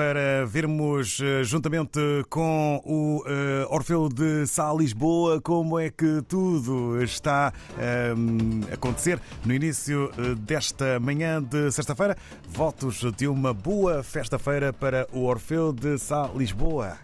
para vermos eh, juntamente com o uh, Orfeu de Sá Lisboa como é que tudo está a acontecer no início desta manhã de sexta-feira. Votos de uma boa festa-feira para o Orfeu de Sá Lisboa.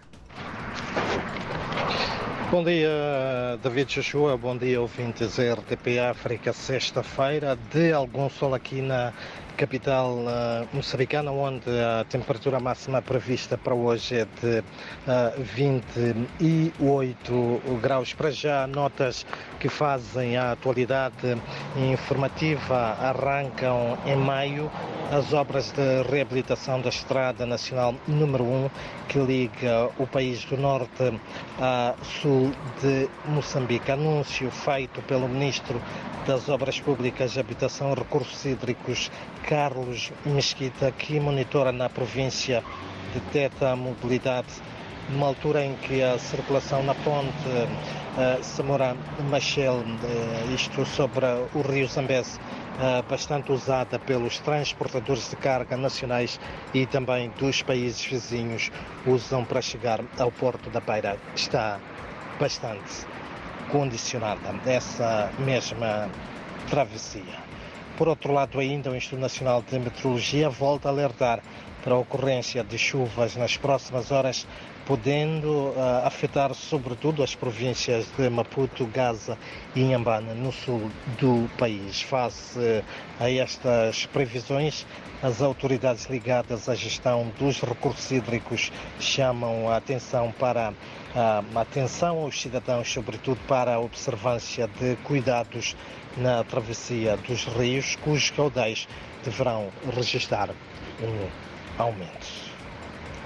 Bom dia, David Joshua. Bom dia, ouvintes RTP África. Sexta-feira, de algum sol aqui na capital uh, moçambicana, onde a temperatura máxima prevista para hoje é de uh, 28 graus. Para já, notas que fazem a atualidade informativa arrancam em maio as obras de reabilitação da Estrada Nacional número 1, que liga o país do norte a sul de Moçambique. Anúncio feito pelo Ministro das Obras Públicas, Habitação e Recursos Hídricos, Carlos Mesquita, que monitora na província deteta a mobilidade numa altura em que a circulação na ponte uh, Samora Machel, uh, isto sobre o rio Zambeze, uh, bastante usada pelos transportadores de carga nacionais e também dos países vizinhos, usam para chegar ao Porto da Beira, está bastante condicionada essa mesma travessia. Por outro lado, ainda o Instituto Nacional de Meteorologia volta a alertar para a ocorrência de chuvas nas próximas horas, podendo uh, afetar sobretudo as províncias de Maputo, Gaza e Inhambane, no sul do país. Face a estas previsões, as autoridades ligadas à gestão dos recursos hídricos chamam a atenção para a atenção aos cidadãos, sobretudo para a observância de cuidados na travessia dos rios, cujos caudais deverão registrar um aumento.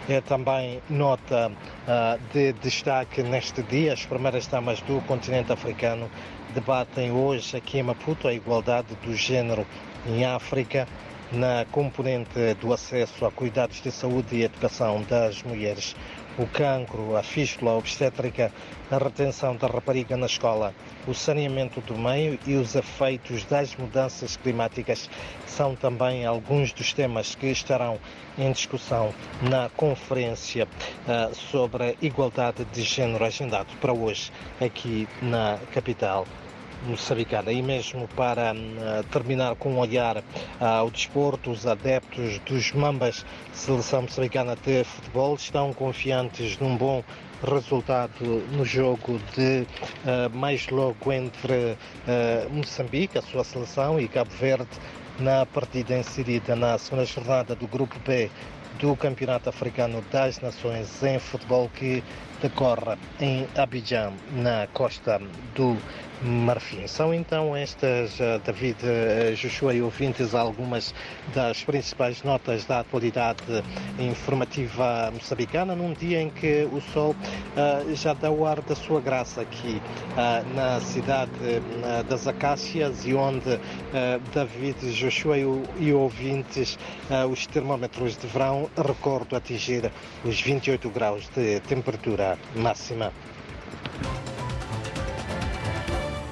É também nota uh, de destaque neste dia, as primeiras damas do continente africano debatem hoje aqui em Maputo a igualdade do género em África na componente do acesso a cuidados de saúde e educação das mulheres o cancro, a fístula obstétrica, a retenção da rapariga na escola, o saneamento do meio e os efeitos das mudanças climáticas são também alguns dos temas que estarão em discussão na conferência uh, sobre a igualdade de género agendado para hoje aqui na capital moçambicana. E mesmo para uh, terminar com um olhar uh, ao desporto, os adeptos dos Mambas, seleção moçambicana de futebol, estão confiantes num bom resultado no jogo de uh, mais logo entre Moçambique, a sua seleção, e Cabo Verde na partida inserida na segunda jornada do Grupo B do Campeonato Africano das Nações em Futebol que decorre em Abidjan, na costa do Marfim. São então estas, eh, David eh, Joshua e ouvintes, algumas das principais notas da atualidade informativa moçambicana, num dia em que o sol uh, já dá o ar da sua graça aqui uh, na cidade uh, das Acácias e onde David Joshua e, e ouvintes, os termómetros recordo, atingir os 28 graus de temperatura máxima.